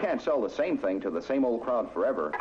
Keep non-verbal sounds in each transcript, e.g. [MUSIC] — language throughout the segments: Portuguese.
Can't sell the same thing to the same old crowd forever.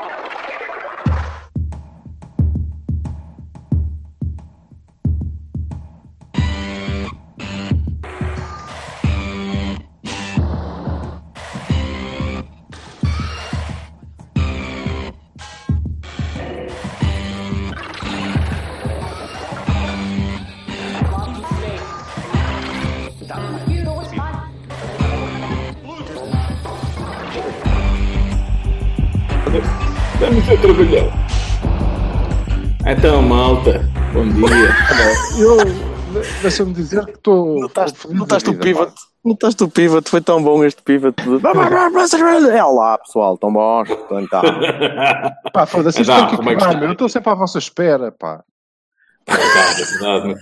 Deixa-me dizer que estou. Notaste o pivot? Notaste o pivot? Foi tão bom este pivot. É olá, pessoal, tão bons. Então, [LAUGHS] Pá, foda-se, isto Então, tem que é acabar, meu. Eu estou sempre à vossa espera, pá. É verdade, é verdade.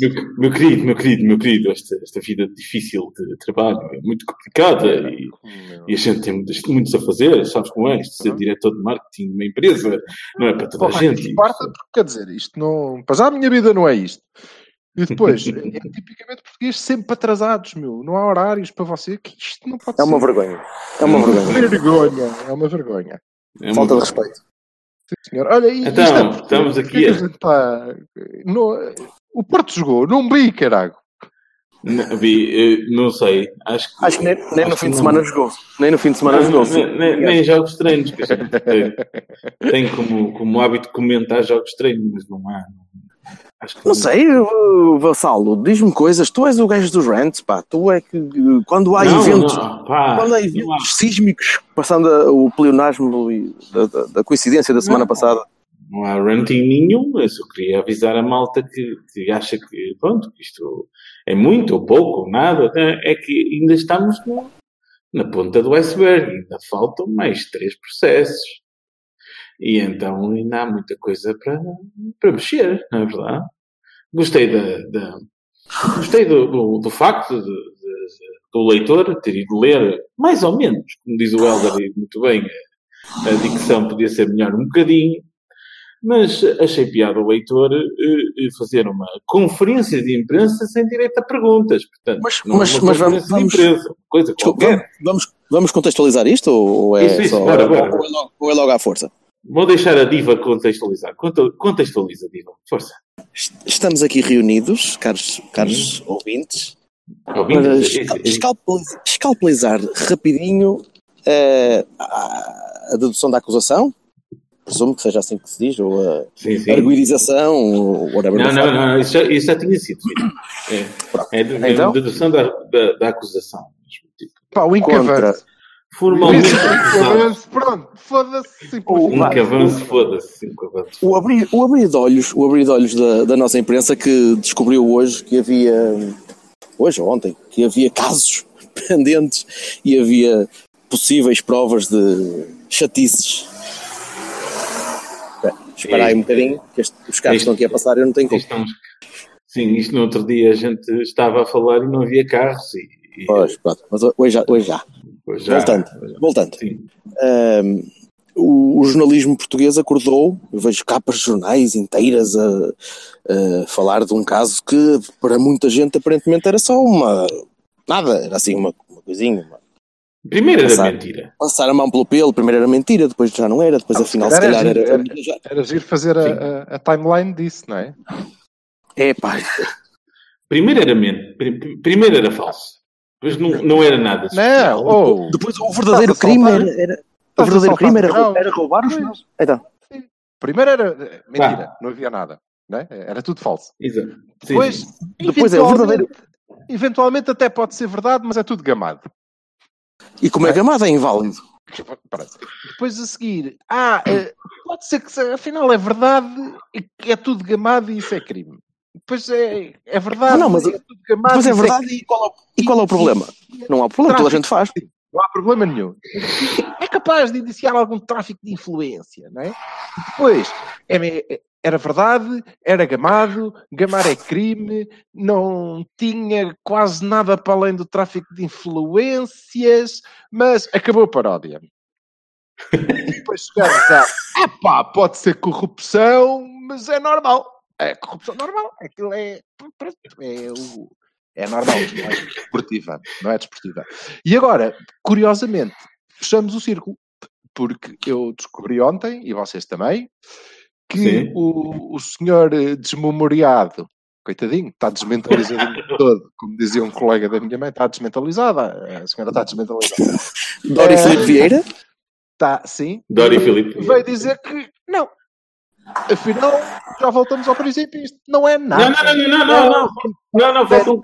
Meu, meu querido, meu querido, meu querido, esta, esta vida difícil de trabalho é muito complicada e, e a gente tem muitas- muitos a fazer, sabes como é? Isto ser diretor de marketing de uma empresa não é para toda a gente. parte, porque, quer dizer, isto não. Para já a minha vida não é isto. E depois, é, é tipicamente português sempre atrasados, meu. Não há horários para você, que isto não pode é uma ser. vergonha. É uma vergonha. vergonha. É uma vergonha. É uma- Falta de respeito. Sim, senhor. Olha, e, Então, é português. estamos aqui a- está- no- O Porto jogou, não vi, caralho. Não, vi, não sei, acho que. Acho que nem, nem no acho fim de não. semana jogou. Nem no fim de semana Não, jogou. nem, nem- nem jogos treinos, [LAUGHS] tem como, como hábito comentar jogos treinos, mas não há. Acho que Não sei, Vassalo, diz-me coisas. Tu és o gajo dos rants, pá. Tu é que quando há Não, eventos, não, pá, quando há não eventos há- sísmicos, passando a- o pleonasmo e da, da- da coincidência da semana Não. passada, não há ranting nenhum, eu só queria avisar a malta que, que acha que, pronto, isto é muito ou pouco ou nada, é é que ainda estamos no- na ponta do iceberg, ainda faltam mais três processos. E então ainda há muita coisa para, para mexer, não é verdade? Gostei da, da- gostei do, do, do facto de- de- do leitor ter ido ler, mais ou menos, como diz o Helder muito bem, a dicção podia ser melhor um bocadinho, mas achei piada o leitor eh, eh, fazer uma conferência de imprensa sem direito a perguntas. Portanto, Mas- não é mas- uma mas vamos- de imprensa, coisa Desculpa, vamos, vamos contextualizar isto ou ou é, Isso, isso, só, bora, bora. ou é logo, ou é logo à força? Vou deixar a diva contextualizar. Contextualiza, diva. Força. Est- Estamos aqui reunidos, caros, caros ouvintes, Ouvintes, para é- esca- é- é- escalpeliz- escalpelizar rapidinho eh, a, a dedução da acusação, presumo que seja assim que se diz, ou a Sim, sim. arguidização, ou whatever. Não, the não, não, isso já, isso já tinha sido. É, é de- é Então? dedução da, da, da acusação. Pá, o Contra. Formalmente Pronto, foda-se. Um avanço, foda-se. O abrir, o abrir de olhos, o abrir de olhos da, da nossa imprensa que descobriu hoje que havia, hoje ou ontem, que havia casos [LAUGHS] pendentes e havia possíveis provas de chatices. Espera, Espera aí um bocadinho, que este- os carros estão aqui a passar, eu não tenho como. Sim, isto no outro dia a gente estava a falar e não havia carros. E, e Pois, pronto, mas hoje já. Hoje já. Já- Voltando, voltando. O, o jornalismo português acordou, eu vejo capas de jornais inteiras a, a falar de um caso que para muita gente aparentemente era só uma. Nada, era assim uma, uma coisinha. uma- Primeiro era Passar. mentira. Passar a mão pelo pelo, primeiro era mentira, depois já não era, depois Não, afinal se se calhar era. já- Era giro fazer a, a- a timeline disso, não é? É pá, Primeiro era Primeiro era falso. Depois não, não era nada. Não, ou. depois o verdadeiro Estás crime era. era- o verdadeiro crime era, era roubar os meus. Então, Primeiro era. Mentira, não havia nada. Não é? Era tudo falso. Exato. Sim, Depois, sim. Depois é eventualmente- verdadeiro. Eventualmente até pode ser verdade, mas é tudo gamado. e como é gamada é inválido. [LAUGHS] Depois a seguir, ah, eh, pode ser que afinal é verdade e que é tudo gamado e isso é crime. Depois é, é verdade, Não, mas é. Depois é isso verdade e qual, é, o- e qual é o problema? Não há problema, toda a gente faz. Não há problema nenhum. É capaz de iniciar algum tráfico de influência, não é? Depois, é- era verdade, era gamado, gamar é crime, não tinha quase nada para além do tráfico de influências, mas acabou a paródia. E depois chegamos a, epá, pode ser corrupção, mas é normal. É corrupção normal. Aquilo é, é, o, é normal, não é desportiva. Não é desportiva. E agora, curiosamente, fechamos o círculo. Porque eu descobri ontem, e vocês também, que o, o senhor eh, desmemoriado, coitadinho, está desmentalizado [LAUGHS] todo, como dizia um colega da minha mãe, está desmentalizada, a senhora está desmentalizada. Dori É. Filipe Vieira? Está, sim. Dori Filipe. Veio dizer que não. Afinal, já voltamos ao princípio. Isto não é Não, nada. não, não, não, não, não. Não, não, falta um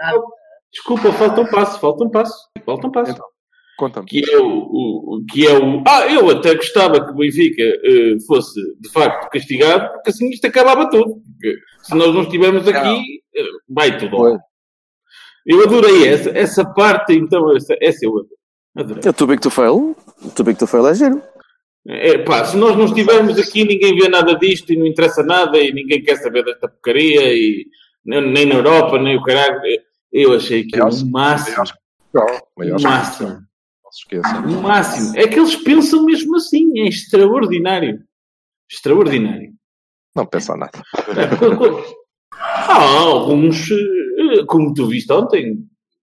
Desculpa, falta um passo, falta um passo. Falta um passo. Então. Conta-me. que é o, o- que é o. Ah, eu até gostava que o Benfica eh, fosse de facto castigado, porque assim isto acabava tudo. Porque se nós não estivermos aqui, eh, vai tudo. Pois. Eu adorei essa, essa parte, então, essa, essa eu adorei. É Too Big to Fail. Too Big to Fail é giro. É, pá, se nós não estivermos aqui, ninguém vê nada disto e não interessa nada e ninguém quer saber desta porcaria e nem, na Europa, nem o caralho. Eu achei que Eu o máximo. O que máximo. O máximo. É que eles pensam mesmo assim. É extraordinário. Extraordinário. Não pensa nada. Há alguns, eh, como tu viste ontem,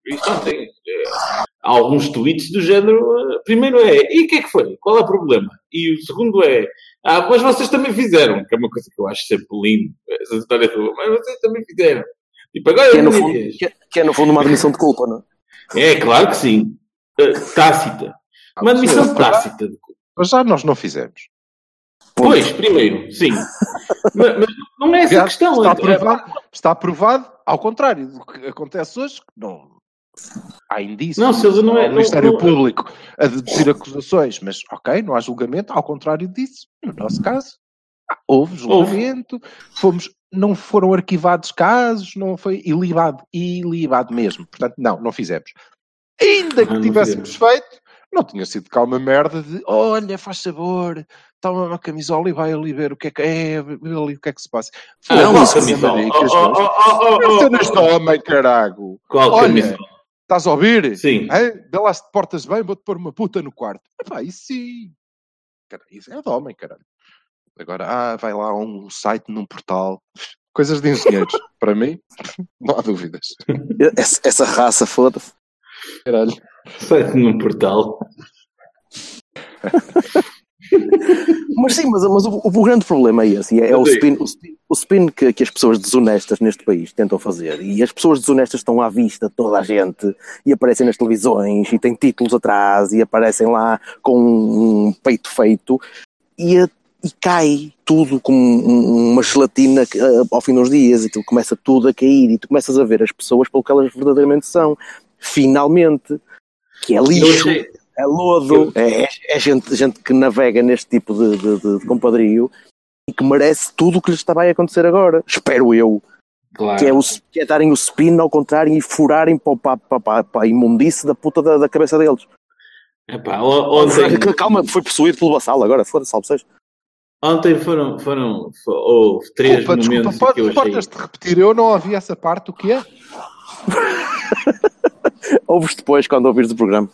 viste ontem, há alguns tweets do género. eh, Primeiro é, e o que é que foi? Qual é o problema? E o segundo é, ah, mas vocês também fizeram, que é uma coisa que eu acho sempre lindo, essa história do, mas vocês também fizeram. Tipo, agora Que é é, no fundo, que é, que é, no fundo uma admissão de culpa, não é? É, claro que sim. Eh, Tácita. Uma admissão tácita de culpa. Mas já nós não fizemos. Pois, primeiro, sim. [LAUGHS] mas, mas não é essa a questão. Está É- provado, está provado, ao contrário do que acontece hoje, que não há indícios. Não, Sousa, não é- ao Ministério não- Público a deduzir acusações, mas ok, não há julgamento, ao contrário disso, no nosso caso, ah, houve julgamento, fomos, não foram arquivados casos, não foi ilibado, ilibado mesmo. Portanto, não, não fizemos. Ainda que Ah, tivéssemos feito, não tinha sido cá uma merda de olha, faz sabor, toma uma camisola e vai ali ver o que é que é, ali o que é que se passa. Ah, Foi qual uma camisola? maricas, Oh, oh, mas- oh, oh, oh, Essa oh, neste oh. homem, carago. Qual Olha, camisola? Estás a ouvir? Sim. Hein? Vê lá se te portas bem, vou-te pôr uma puta no quarto. Epá, isso sim. Cara, isso é de homem, caralho. Agora, ah, vai lá a um site num portal. [LAUGHS] Coisas de engenheiros. [LAUGHS] Para mim, não há dúvidas. [LAUGHS] Essa, essa raça, foda-se. Caralho. Sai num portal. Mas sim, mas, mas o, o grande problema é esse. É, é o spin, o spin, o spin que, que as pessoas desonestas neste país tentam fazer. E as pessoas desonestas estão à vista de toda a gente e aparecem nas televisões e têm títulos atrás e aparecem lá com um peito feito e, e cai tudo como um- uma gelatina que, ah, ao fim dos dias e tu começa tudo a cair e tu começas a ver as pessoas pelo que elas verdadeiramente são. Finalmente. Que é Eu lixo. achei- É lodo, é, é gente, gente que navega neste tipo de, de, de- de compadrio e que merece tudo o que lhes está a acontecer agora. Espero eu. Claro. Que é, o, que é darem o spin ao contrário e furarem para, para, para, para, para a imundice da puta da, da cabeça deles. Epá, ontem, [LAUGHS] Calma, foi possuído pelo vassalo agora, foda-se, salve seja. ontem foram, foram, fo- houve três Desculpa, desculpa, momentos pode, que eu achei... importas-te repetir? Eu não ouvi essa parte, o que é? [LAUGHS] Ouves depois quando ouvires o programa.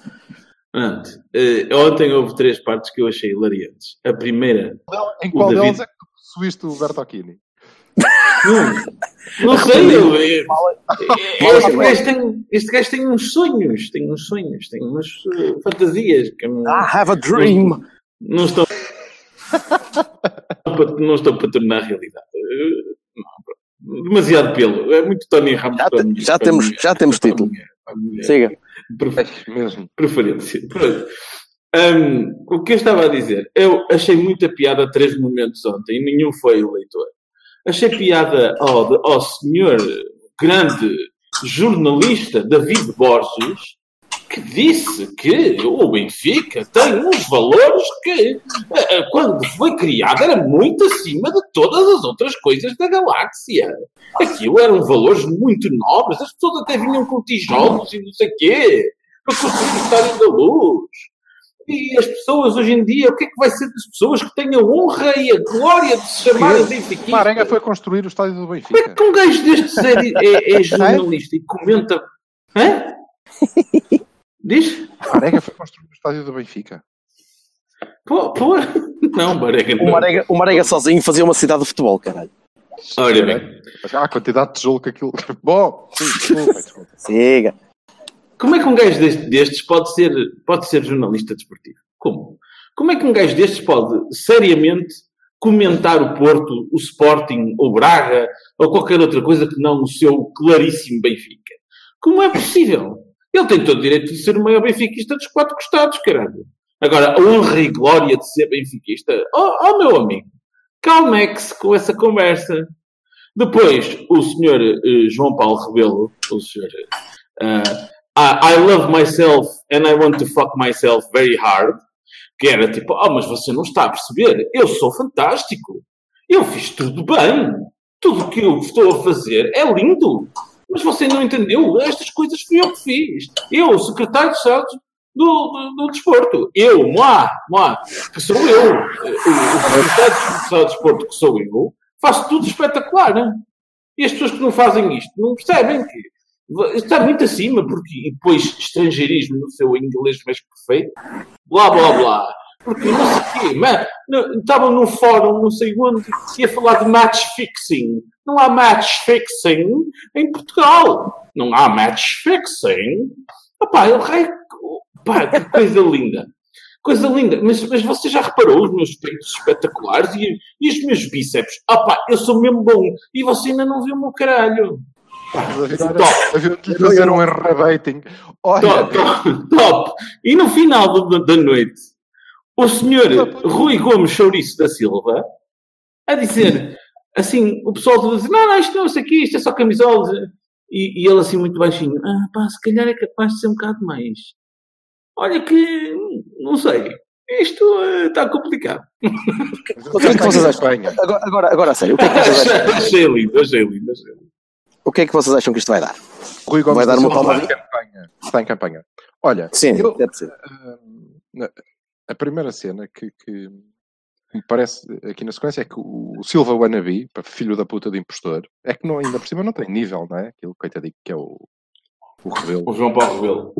Pronto. Eh, ontem houve três partes que eu achei hilariantes. A primeira... Em qual David- delas é que tu possuíste o Bertocchini? Não, não sei, eu, eu- Fala, este, gajo tem, este gajo tem uns sonhos, tem uns sonhos, tem umas eh, fantasias que não, I have a dream. não estão para- não estão para tornar realidade. Eh, não, demasiado pelo. É muito Tony Ramos. Já para te- já temos- minha- já temos título. Siga. Prefer- Mesmo. preferência. Pronto. Hum, o que eu estava a dizer? Eu achei muita piada três momentos ontem e nenhum foi o leitor. Achei piada ao, ao senhor grande jornalista David Borges que disse que o Benfica tem uns valores que, eh, eh, quando foi criado, era muito acima de todas as outras coisas da galáxia. Aquilo eram valores muito nobres, as pessoas até vinham com tijolos e não sei o quê, para construir o Estádio da Luz. E as pessoas hoje em dia, o que é que vai ser das pessoas que têm a honra e a glória de se chamarem Benfica? Marenga foi construir o estádio do Como é Benfica. que um gajo destes é, é, é [LAUGHS] jornalista e comenta. Hã? [LAUGHS] Diz? Marenga foi construir o estádio do Benfica. Pô, pô. Não, Barega O não. Marega, o Marega sozinho fazia uma cidade de futebol, caralho. Olha bem. Ah, a quantidade de tijolo que aquilo. [LAUGHS] Bom, sim, desculpa, desculpa. Siga. Como é que um gajo deste- destes pode ser, pode ser jornalista desportivo? Como? Como é que um gajo destes pode seriamente comentar o Porto, o Sporting, o Braga ou qualquer outra coisa que não o seu claríssimo Benfica? Como é possível? Ele tem todo o direito de ser o maior benfiquista dos quatro costados, caralho. Agora, a honra e glória de ser benfiquista, oh, oh meu amigo, calmeque-se com essa conversa. Depois, o senhor uh, João Paulo Rebelo, o senhor uh, I love myself and I want to fuck myself very hard, que era tipo, oh, mas você não está a perceber, eu sou fantástico, eu fiz tudo bem, tudo o que eu estou a fazer é lindo, mas você não entendeu, estas coisas fui eu que fiz, eu, secretário de Estado do, do, do, desporto, eu, moi, moi, que sou eu, o, o secretário de desporto que sou eu, faço tudo espetacular, né? E as pessoas que não fazem isto não percebem que está muito acima, porque e depois estrangeirismo no seu inglês mais perfeito, blá blá blá. Porque não sei o quê, mas, estavam num fórum, não sei onde, ia falar de match fixing. Não há match fixing em Portugal. Não há match fixing. Opá, eu rei. Pá, que coisa linda. Coisa linda. Mas, mas você já reparou os meus peitos espetaculares e, e os meus bíceps? Opá, eu sou mesmo bom. E você ainda não viu o meu caralho. Top. [LAUGHS] fazer um rebating. Olha. Top, top, top. E no final da noite, o senhor Rui Gomes Chouriço da Silva a dizer assim, o pessoal todo a dizer, não, não, isto não é isso aqui, isto é só camisolas. E, e ele assim muito baixinho, ah pá, se calhar é capaz de ser um bocado mais. Olha que, não sei, isto uh, está complicado. [LAUGHS] O que é que vocês acham? Agora, agora, agora a sério, o que é que vocês [LAUGHS] acham? achei lindo, achei lindo, achei lindo. O que é que vocês acham que isto vai dar? Rui Gomes vai dar uma palma está em campanha. Está em campanha. Olha, Sim, eu, deve ser. Uh, a primeira cena que, que, me parece aqui na sequência é que o, Silva Wannabe, filho da puta de impostor, é que não, ainda por cima não tem nível, não é? Aquilo coitadinho que é o, o Rebelo. O João Paulo Rebelo.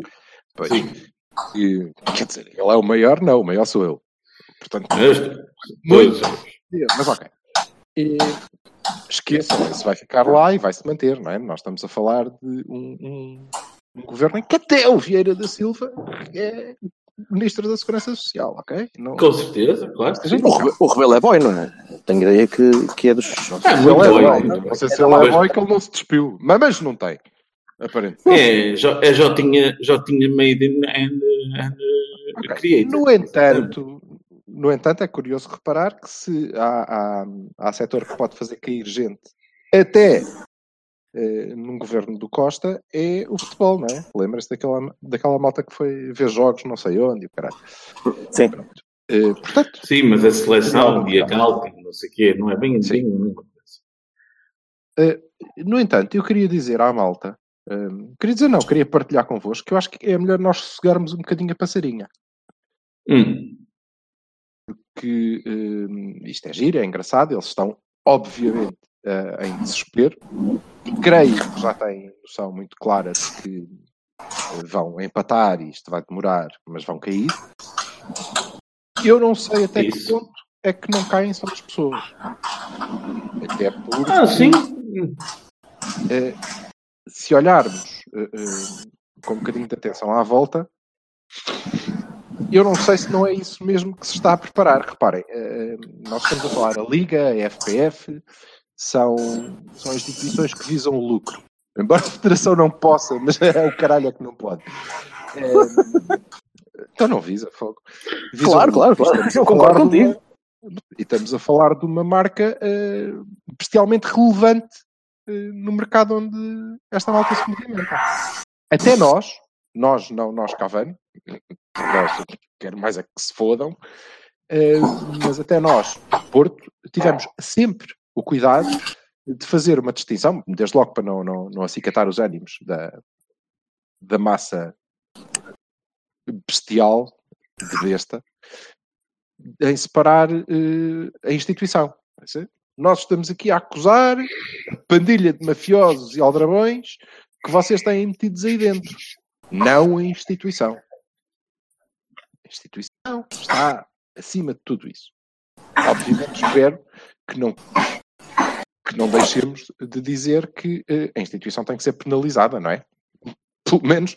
Pois. E, quer dizer, ele é o maior? Não, o maior sou eu. Portanto, este, muito. Mas ok. E, esqueçam, isso vai ficar lá e vai se manter, não é? Nós estamos a falar de um, um, um governo em que até o Vieira da Silva é Ministro da Segurança Social, ok? Não... Com certeza, claro. O, o Rebelo é boy, não é? Tenho ideia que, que é dos. É, muito é boy. boy. Não, não sei se ele é boy que ele não se despiu, mas, mas não tem. Aparentemente. É, já, é, já, tinha, já tinha made in and, and okay. created. No entanto, no entanto, é curioso reparar que se há, há, há setor que pode fazer cair gente até eh, num governo do Costa é o futebol, não é? Lembra-se daquela, daquela malta que foi ver jogos não sei onde, caralho. Sim. Eh, portanto, Sim, mas a seleção e a cálculo, não sei o quê, não é bem assim nenhuma coisa. No entanto, eu queria dizer à malta, queria dizer não, queria partilhar convosco, que eu acho que é melhor nós sossegarmos um bocadinho a passarinha. Hum que uh, isto é giro, é engraçado, eles estão, obviamente, uh, em desespero. Creio que já têm noção muito clara de que uh, vão empatar e isto vai demorar, mas vão cair. Eu não sei até Isso. que ponto é que não caem só as pessoas. Até porque, ah, sim. se olharmos com um bocadinho de atenção à volta, eu não sei se não é isso mesmo que se está a preparar. Reparem, eh, nós estamos a falar a Liga, a FPF, são, são instituições que visam o lucro. Embora a Federação não possa, mas é o caralho é que não pode. É, então não visa, fogo. Visam claro, claro, claro. Eu concordo contigo. E estamos a falar de uma marca uh, bestialmente relevante uh, no mercado onde esta malta se movimenta. Até nós, nós, não nós Cavani, nós, quero mais é que se fodam, uh, mas até nós, Porto, tivemos sempre o cuidado de fazer uma distinção, desde logo para não, não, não acicatar os ânimos da, da massa bestial de besta, em separar uh, a instituição. Nós estamos aqui a acusar pandilha de mafiosos e aldrabões que vocês têm metidos aí dentro não a instituição. A instituição está acima de tudo isso. Obviamente espero que não, que não deixemos de dizer que uh, a instituição tem que ser penalizada, não é? Pelo menos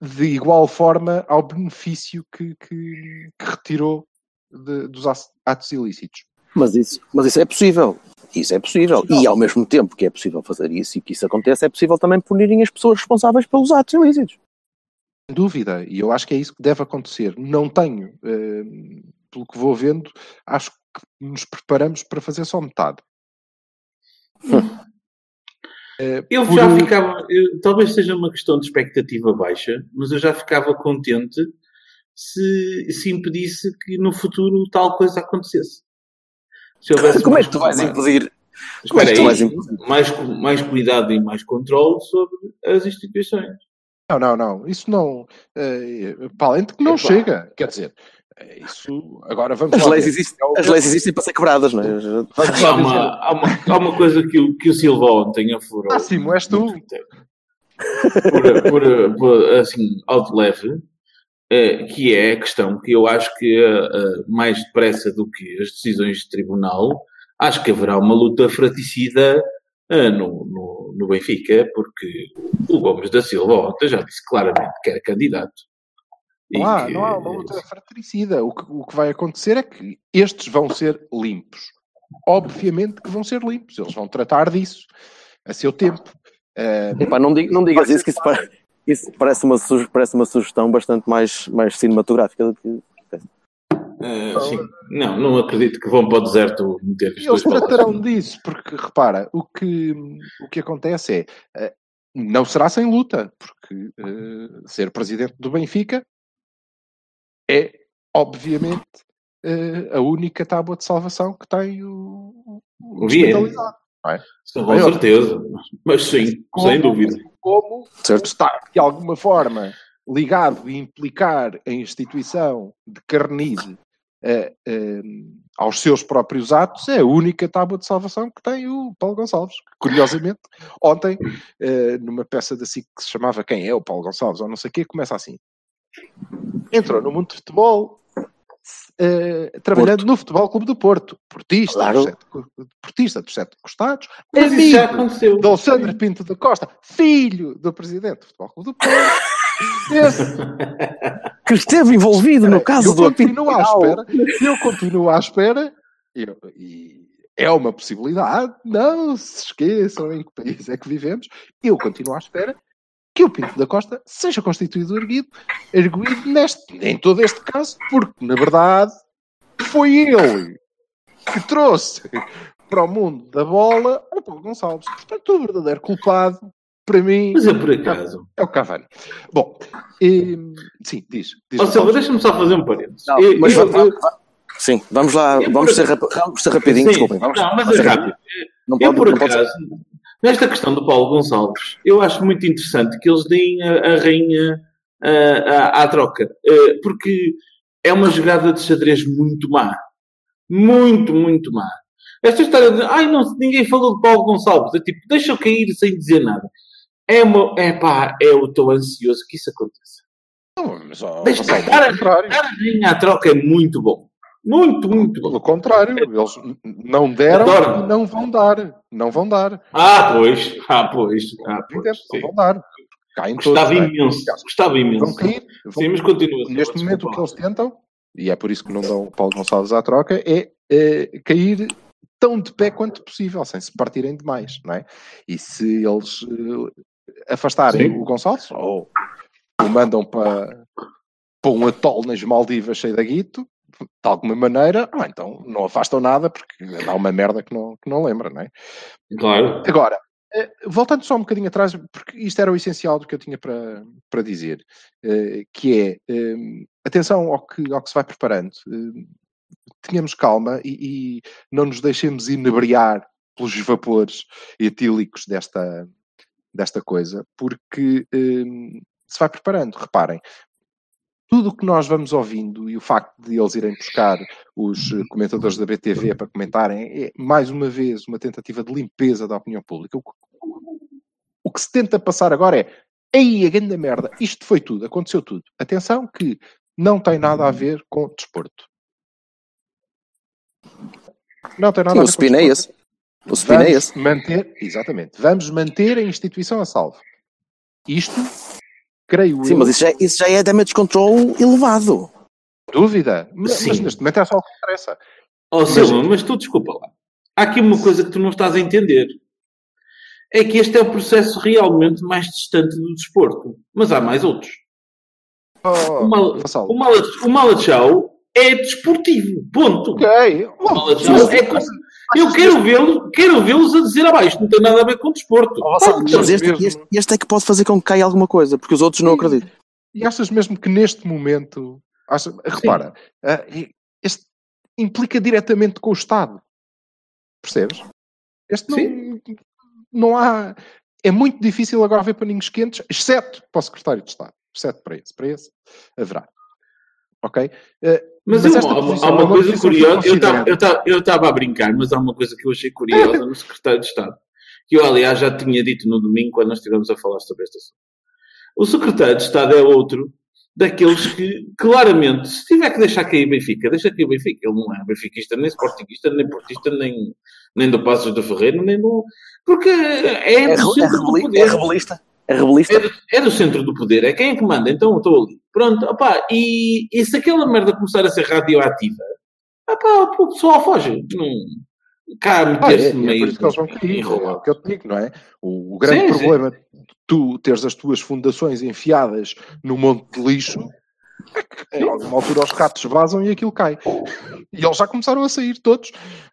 de igual forma ao benefício que, que, que retirou de, dos atos ilícitos. Mas isso, mas isso é possível. Isso é possível. E ao mesmo tempo que é possível fazer isso e que isso acontece, é possível também punirem as pessoas responsáveis pelos atos ilícitos. Sem dúvida. E eu acho que é isso que deve acontecer. Não tenho, uh, pelo que vou vendo, acho que nos preparamos para fazer só metade. Hum. Eu já ficava, eu, talvez seja uma questão de expectativa baixa, mas eu já ficava contente se, se impedisse que no futuro tal coisa acontecesse. Se houvesse Como é que tu vais impedir? Como é que tu vais impedir? Mais, mais cuidado e mais controle sobre as instituições. Não, não, não. Isso não. Uh, para além de que não chega. Quer dizer, isso, agora vamos as, leis existem, as leis existem para ser quebradas, não é? Há uma, há uma, há uma coisa que o, que o Silva ontem afurou. Ah, sim, és tu. Por, por, por, assim, ao de leve, é, que é a questão que eu acho que uh, mais depressa do que as decisões de tribunal, acho que haverá uma luta fraticida uh, no, no, no Benfica, porque o Gomes da Silva ontem já disse claramente que era candidato. Não há, que... não há uma luta fratricida. O que, o que vai acontecer é que estes vão ser limpos. Obviamente que vão ser limpos. Eles vão tratar disso a seu tempo. Uh, Epá, não, digas, não digas isso, que isso, parece, isso parece, uma, parece uma sugestão bastante mais, mais cinematográfica do que. Uh, sim. Não, não acredito que vão para o deserto meter Eles tratarão disso, porque repara, o que, o que acontece é uh, não será sem luta, porque uh, ser presidente do Benfica é, obviamente, uh, a única tábua de salvação que tem o, o hospitalizado. É? Com certeza, mas sim, como, sem dúvida. Como certo. está, de alguma forma, ligado e implicar a instituição de Carnide uh, uh, aos seus próprios atos, é a única tábua de salvação que tem o Paulo Gonçalves. Curiosamente, ontem, uh, numa peça da SIC que se chamava Quem é o Paulo Gonçalves, ou não sei o quê, começa assim entrou no mundo de futebol uh, trabalhando Porto. no Futebol Clube do Porto. Portista, claro. sete, portista dos sete costados. Mas amigo já aconteceu. do Alexandre Pinto da Costa, filho do presidente do Futebol Clube do Porto. [LAUGHS] Esse... que esteve envolvido no caso eu do continuo à espera, Eu continuo à espera eu, e é uma possibilidade. Não se esqueçam em que país é que vivemos. Eu continuo à espera que o Pinto da Costa seja constituído erguido, erguido neste, em todo este caso, porque, na verdade, foi ele que trouxe para o mundo da bola o Paulo Gonçalves. Portanto, o verdadeiro culpado, para mim, Mas é por acaso. é o Cavani. Bom, e, sim, diz. diz oh, Silva, deixa-me só fazer um parênteses. Não, eu, mas eu, eu, sim, vamos lá, vamos ser, vamos ser rapidinho, sim, desculpem. Vamos, não, mas é rápido. Não pode, eu, por acaso, Nesta questão do Paulo Gonçalves, eu acho muito interessante que eles deem a, a rainha à troca, uh, porque é uma jogada de xadrez muito má. Muito, muito má. Esta história de, ai, não, ninguém falou de Paulo Gonçalves, é tipo, deixa eu cair sem dizer nada. É uma, é pá, eu estou ansioso que isso aconteça. Não, mas, ó, deixa, dar, a, a rainha à troca é muito bom. Muito, muito. Pelo contrário, eles não deram Adoro. e não vão dar. Não vão dar. Ah, pois. Ah, pois. Ah, pois não vão dar. Caem Gostava todos, imenso. É? Gostava imenso. Vão cair. Vão... Sim, mas continua. Neste momento, o que eles tentam, e é por isso que não dão Paulo Gonçalves à troca, é, é cair tão de pé quanto possível, sem se partirem demais, não é? E se eles uh, afastarem Sim. o Gonçalves, ou o mandam para, para um atol nas Maldivas cheio de guito, de alguma maneira, ah, então não afastam nada porque dá uma merda que não, que não lembra, não é? Claro. Agora, eh, voltando só um bocadinho atrás, porque isto era o essencial do que eu tinha para, para dizer, eh, que é eh, atenção ao que, ao que se vai preparando. Tenhamos calma e, e não nos deixemos inebriar pelos vapores etílicos desta, desta coisa, porque se vai preparando. Reparem, tudo o que nós vamos ouvindo e o facto de eles irem buscar os eh, comentadores da BTV para comentarem é, mais uma vez, uma tentativa de limpeza da opinião pública. O, o que se tenta passar agora é aí a grande merda, isto foi tudo, aconteceu tudo. Atenção que não tem nada a ver com o desporto. Não tem nada Sim, a ver o com o é desporto. O spin é esse. Manter, exatamente. Vamos manter a instituição a salvo. Isto creio Sim, eu, mas isso já, isso já é damage control elevado. dúvida. Mas, Sim. mas neste momento é só o que interessa. Ó Silva, mas tu desculpa lá. Há aqui uma coisa que tu não estás a entender. É que este é o processo realmente mais distante do desporto. Mas há mais outros. Oh, O, mal, o, Mala, o Malachau é desportivo. Ponto. Ok. O Malachau é como- Eu quero vê-los quero vê-los a dizer abaixo. Não tem nada a ver com desporto. Vassal, Mas mas este, este, este é que pode fazer com que caia alguma coisa, porque os outros não acreditam. E achas mesmo que neste momento, acha- repara, ah, este implica diretamente com o Estado. Percebes? Este não, não há. É muito difícil agora ver paninhos quentes, exceto para o secretário de Estado. Exceto para esse. Para esse haverá. Ok? Ah, Mas, Mas eu- há, é uma uma coisa curiosa. Eu estava- a brincar, mas há uma coisa que eu achei curiosa [LAUGHS] no secretário de Estado. Que eu, aliás, já tinha dito no domingo, quando nós estivemos a falar sobre esta assunto. O secretário de Estado é outro daqueles que, claramente, se tiver que deixar cair Benfica, deixa cair Benfica. Ele não é benfiquista, nem sportinguista, nem portista, nem, nem do Passos do Ferreiro, nem do... Porque é, É, é poder. é rebelista. É rebelista. É do, é do centro do poder, é quem é que manda, então eu estou ali. Pronto, opá, e, e se aquela merda começar a ser radioativa, opá, o pessoal foge. Não, cá Ah, é, meter-se é no por meio. isso que eles vão cair, é o que eu te digo, não é? O, o grande Sim, sim. problema de tu teres as tuas fundações enfiadas no monte de lixo é em alguma altura os ratos vazam e aquilo cai. E eles já começaram a sair todos.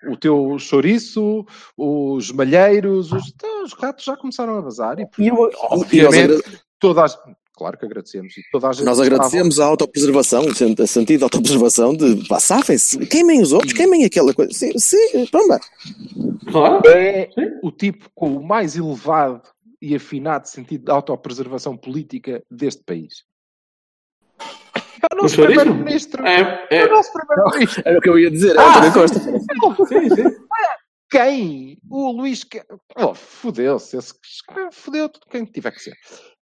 O teu chouriço, os malheiros, os, então, os ratos já começaram a vazar e, E, eu- e obviamente, agra- toda a, claro que agradecemos. E toda a gente nós estava- agradecemos a autopreservação, o sen- o sentido de autopreservação de pá, safem-se, queimem os outros, queimem aquela coisa. Sim, sim, pamba. Claro. é o tipo com o mais elevado e afinado sentido de autopreservação política deste país. É o nosso primeiro-ministro. É, É, é, o nosso primeiro-ministro. Era o que eu ia dizer, é Ah, António Costa. sim, sim. Quem? O Luís... Que... Oh, fodeu-se. Esse... Fodeu tudo quem tiver que ser.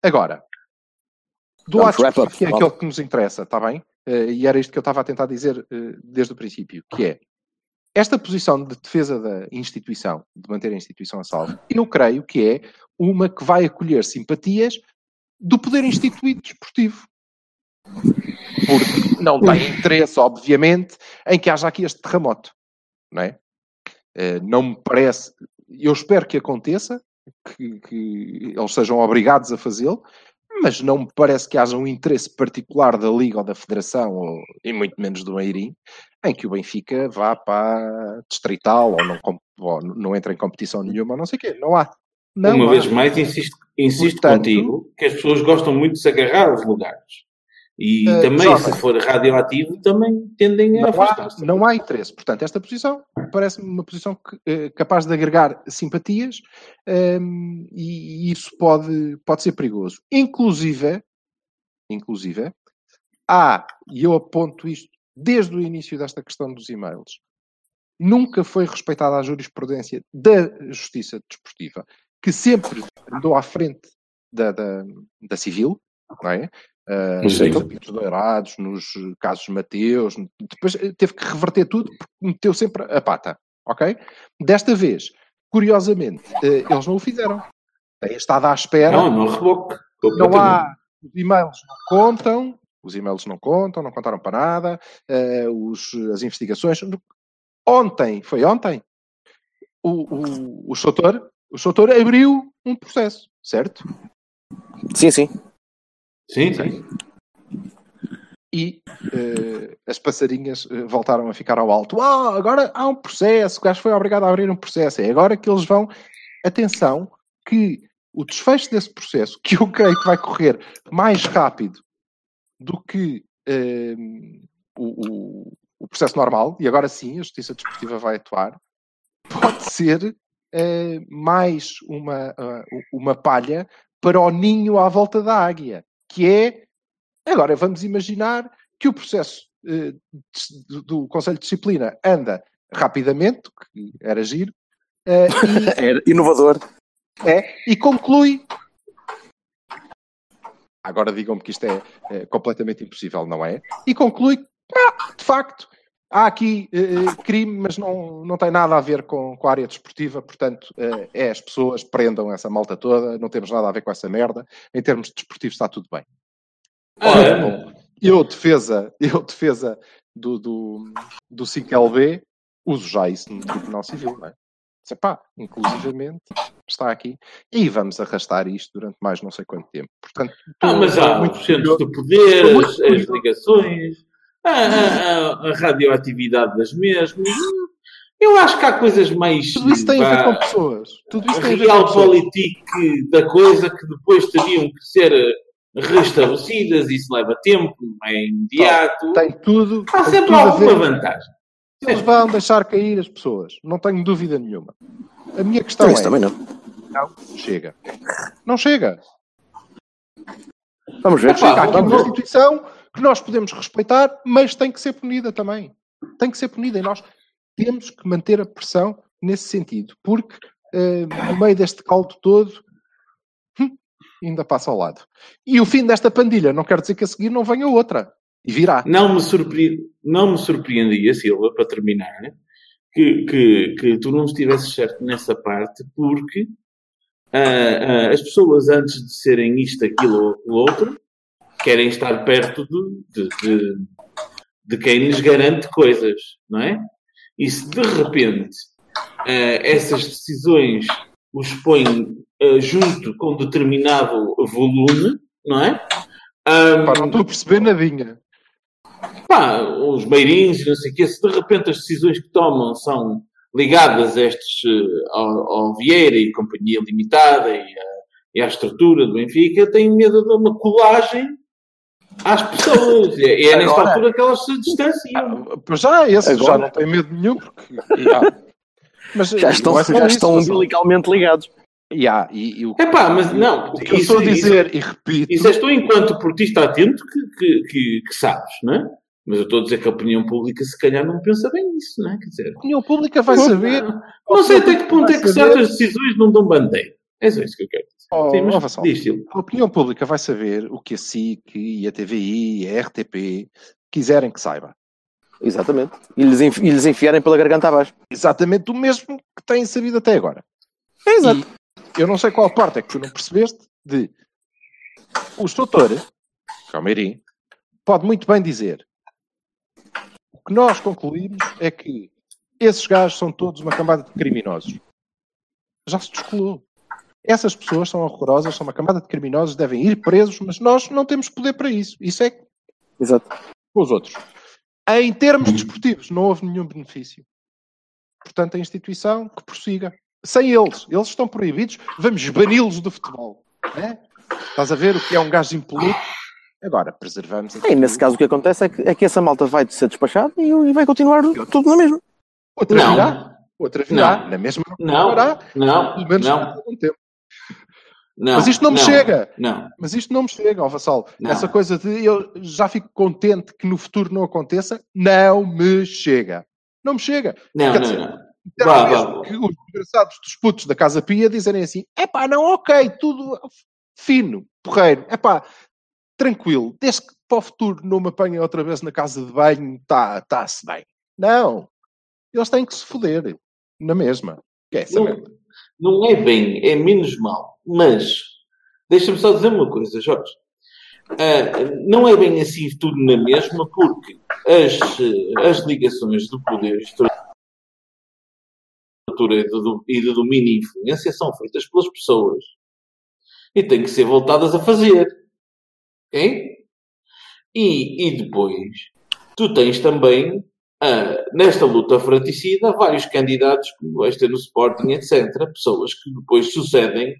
Agora, do lado que é aquele que nos interessa, está bem? Eh, e era isto que eu estava a tentar dizer eh, desde o princípio, que é esta posição de defesa da instituição, de manter a instituição a salvo, eu creio que é uma que vai acolher simpatias do poder instituído desportivo. Porque não tem interesse, obviamente, em que haja aqui este terremoto. Não é? Eh, não me parece. Eu espero que aconteça, que, que eles sejam obrigados a fazê-lo, mas não me parece que haja um interesse particular da Liga ou da Federação, ou, e muito menos do Meirim, em que o Benfica vá para distrital ou não, ou não entre em competição nenhuma, ou não sei o quê. Não há. Não Uma há. vez mais, insisto, insisto Portanto- contigo que as pessoas gostam muito de se agarrar aos lugares. E Eh, também, jovem. se for radioativo, também tendem a afastar-se. não há interesse. Portanto, esta posição parece-me uma posição que, eh, capaz de agregar simpatias ehm, e, isso pode, pode ser perigoso. Inclusive, inclusive, há, e eu aponto isto desde o início desta questão dos e-mails, nunca foi respeitada a jurisprudência da justiça desportiva, que sempre andou à frente da, da, da civil, não é? Uh, nos tapetes dourados, nos casos Mateus, depois eh, teve que reverter tudo porque meteu sempre a pata, ok? Desta vez, curiosamente, eh, eles não o fizeram. Têm estado à espera. Não, não reboque. Não há. Os e-mails não contam, os e-mails não contam, não contaram para nada, eh, os, as investigações. Ontem, foi ontem, o, o, o Soutor, o Soutor abriu um processo, certo? Sim, sim. Sim, sim. E eh, as passarinhas eh, voltaram a ficar ao alto. Ah, agora há um processo, o gajo foi obrigado a abrir um processo. É agora que eles vão. Atenção, que o desfecho desse processo, que eu creio que vai correr mais rápido do que eh, o, o- o processo normal, e agora sim a Justiça Desportiva vai atuar, pode ser eh, mais uma, ah, uma palha para o ninho à volta da águia, que é Agora, vamos imaginar que o processo eh, do, Conselho de Disciplina anda rapidamente, que era giro, eh, Era [LAUGHS] inovador. e, é, e conclui. Agora digam-me que isto é, eh, completamente impossível, não é? E conclui, ah, de facto, há aqui eh, crime, mas não, não tem nada a ver com, com a área desportiva, portanto, eh, é as pessoas, prendam essa malta toda, não temos nada a ver com essa merda, em termos desportivos está tudo bem. Ora, bom, eu defesa, eu defesa do, do, do 5LB, uso já isso no Tribunal Civil, não é? Disse, pá, inclusivamente está aqui. E vamos arrastar isto durante mais não sei quanto tempo. Portanto, Ah, mas há muito os centros de poder, Estou muito as, ligações, a, a- radioatividade das mesmas. Eu acho que há coisas mais. Tudo isso tem a ver com pessoas. Tudo isso tem a ver com real politique da coisa que depois teriam que ser restabelecidas, isso leva tempo, não é imediato. Tem tudo, Há tem sempre tudo alguma vantagem. Eles vão deixar cair as pessoas. Não tenho dúvida nenhuma. A minha questão Então, é... isso também não. Não, chega. Não chega. Vamos ver. Epá, Chega aqui vamos uma instituição que nós podemos respeitar, mas tem que ser punida também. Tem que ser punida. E nós temos que manter a pressão nesse sentido. Porque eh, no meio deste caldo todo, hum, ainda passa ao lado. E o fim desta pandilha não quer dizer que a seguir não venha outra. E virá. Não me, surpre... não me surpreendia, Silva, para terminar, que, que, que tu não estivesses certo nessa parte, porque ah, ah, as pessoas, antes de serem isto, aquilo ou outro, querem estar perto de, de, de, quem lhes garante coisas, não é? E se de repente ah, essas decisões os põem ah, junto com determinado volume, não é? Ah, Pá, não estou a perceber nadinha. pá, os meirins e não sei o quê, se de repente as decisões que tomam são ligadas a estes, eh, ao, ao Vieira e Companhia Limitada e, a- e à estrutura do Benfica, eu tenho medo de uma colagem às pessoas. E é, é nesta Agora- altura que elas se distanciam. Pois já, esse já Agora- não tem medo nenhum, porque. Mas, Já estão, não é já isso, estão umbilicalmente ligados. Ya, e, e o, Epá, mas não, o que eu isso- estou a dizer e repito. Isso és tu, enquanto portista atento, que, que, que, que sabes, não é? Mas eu estou a dizer que a opinião pública, se calhar, não pensa bem nisso, não é? Quer dizer, a opinião pública vai saber. não sei até que ponto é que certas decisões não dão bandeira. É só isso que eu quero dizer. Oh, Sim, mas oh, Vassal, Silvio. a opinião pública vai saber o que a SIC e a TVI e a RTP quiserem que saiba. Exatamente. E lhes, e lhes enfiarem pela garganta abaixo. Exatamente o mesmo que têm sabido até agora. Exato. E eu não sei qual parte é que tu não percebeste de o doutor, Calmeirim, pode muito bem dizer o que nós concluímos é que esses gajos são todos uma camada de criminosos. Já se descolou. Essas pessoas são horrorosas, são uma camada de criminosos, devem ir presos, mas nós não temos poder para isso. Isso é Exato. com os outros. Em termos desportivos, não houve nenhum benefício. Portanto, a instituição que prossiga. Sem eles. Eles estão proibidos. Vamos bani-los do futebol. né? Estás a ver o que é um gajo impoluto? Agora, preservamos E nesse caso o que acontece é que, é que essa malta vai ser despachada e, e vai continuar tudo na mesma. Outra Não. virá. Outra virá. Não. Na mesma não Não, virá. não, Pelo menos não, algum tempo. Não. Mas isto não me chega. Não. Mas isto não me chega, ó Vassal. Não. Essa coisa de eu já fico contente que no futuro não aconteça, não me chega. Não me chega. Não, Quer não, dizer, não. Terá Vá, vá. que os desgraçados dos putos da Casa Pia dizerem assim: é pá, não, ok, tudo fino, porreiro, é pá, tranquilo, desde que para o futuro não me apanhem outra vez na casa de banho, está tá-se bem. Não, eles têm que se foder, na mesma. Que é essa Não, não é bem, é menos mal. Mas, deixa-me só dizer uma coisa, Jorge. Ah, não é bem assim tudo na mesma, porque as, as ligações do poder, e do, e do domínio e influência são feitas pelas pessoas. E têm que ser voltadas a fazer. Ok? E, e depois, tu tens também, ah, nesta luta fratricida, vários candidatos, como ter no Sporting, etc. Pessoas que depois sucedem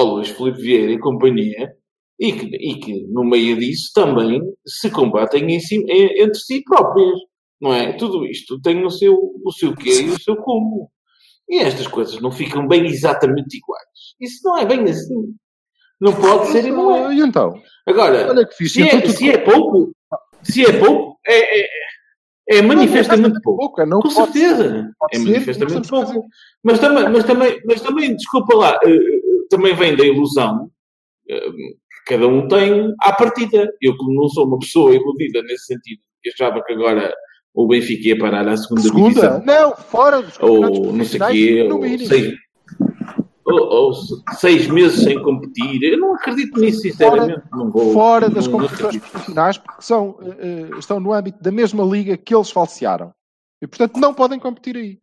ao Luís Filipe Vieira e companhia, e que, e que no meio disso também se combatem em si- em- entre si próprias. Não é? Tudo isto tem o seu, o seu quê e o seu como. E estas coisas não ficam bem exatamente iguais. Isso não é bem assim. Não pode ser e não é. E então? Agora, Olha que fixe. se então é, tudo se é pouco, se é pouco, é, é, é manifestamente pouco. pouco, não Com certeza. ser, É manifestamente não pouco. Mas também, mas também, mas também, desculpa lá, eh, também vem da ilusão eh, que cada um tem à partida. Eu, como não sou uma pessoa iludida nesse sentido, que achava que agora o Benfica ia parar à segunda, Segunda? divisão. Não, fora dos Ou não sei quê, no ou, mínimo. sei, ou, ou seis meses sem competir. Eu não acredito nisso, sinceramente. Fora, não vou, fora das não, não competições acredito. profissionais, porque são, eh, estão no âmbito da mesma liga que eles falsearam. E, portanto, não podem competir aí.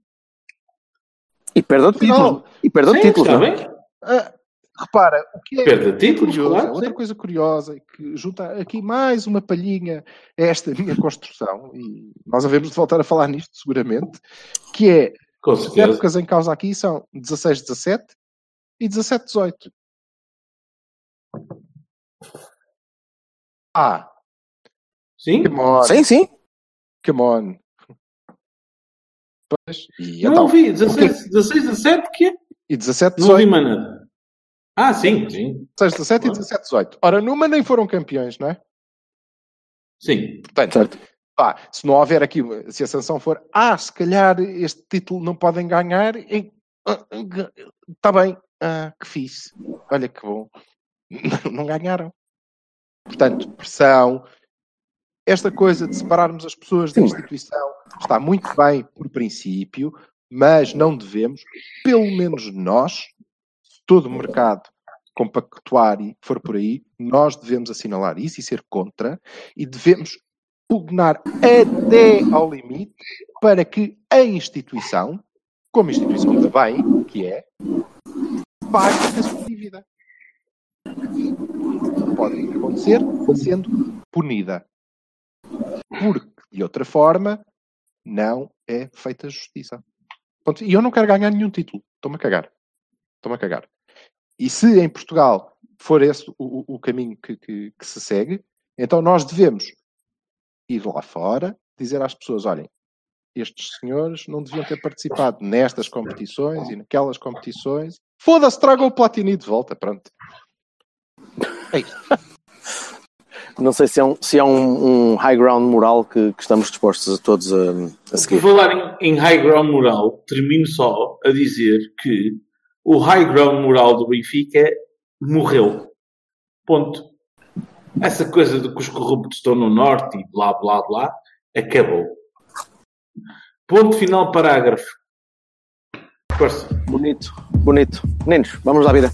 E perde o título. Não. E perde o título. está não? bem. Ah, repara, o que é Perda títulos, curioso, outra coisa curiosa e que junta aqui mais uma palhinha a esta minha construção, e nós havemos de voltar a falar nisto seguramente, que é as épocas em causa aqui são 16-17 e 17-18. Ah, Sim? come on, Sim, sim. come on. Pois, e, Não então, ouvi. 16, 16, 17, que é? e 17, Não ouvi 18, mais nada. Ah, sim, sim. 16, 17 e 17, 18. Ora, numa nem foram campeões, não é? Sim. Portanto, Certo. pá, se não houver aqui, se a sanção for, ah, se calhar este título não podem ganhar, está bem, ah, que fixe, olha que bom, [LAUGHS] não ganharam. Portanto, pressão, esta coisa de separarmos as pessoas da instituição está muito bem por princípio, mas não devemos, pelo menos nós, todo o mercado compactuar e for por aí, nós devemos assinalar isso e ser contra, e devemos pugnar até ao limite para que a instituição, como instituição de bem, que é, pague a sua dívida. Pode acontecer sendo punida. Porque, de outra forma, não é feita justiça. E eu não quero ganhar nenhum título. Estou-me a cagar. Estou-me a cagar. E se em Portugal for esse o, o- caminho que, que- que se segue, então nós devemos ir lá fora, dizer às pessoas: olhem, estes senhores não deviam ter participado nestas competições e naquelas competições. Foda-se, tragam o Platini de volta. Pronto. É isso. Não sei se é um, se é um, um high ground moral que, que estamos dispostos a todos a, a Por seguir. falar em, em high ground moral, termino só a dizer que o high ground moral do Benfica morreu. Ponto. Essa coisa de que os corruptos estão no norte e blá blá blá acabou. Ponto final parágrafo. Força. Bonito, bonito. Meninos, vamos à vida.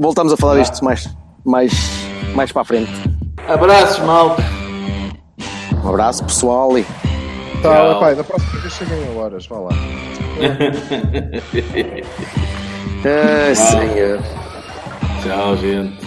Voltamos a falar disto mais, mais, mais para a frente. Abraços, malta. Um abraço pessoal e Tá, pai, da próxima vez cheguem a horas. Vá lá. [LAUGHS] Ai, senhor. Tchau, gente.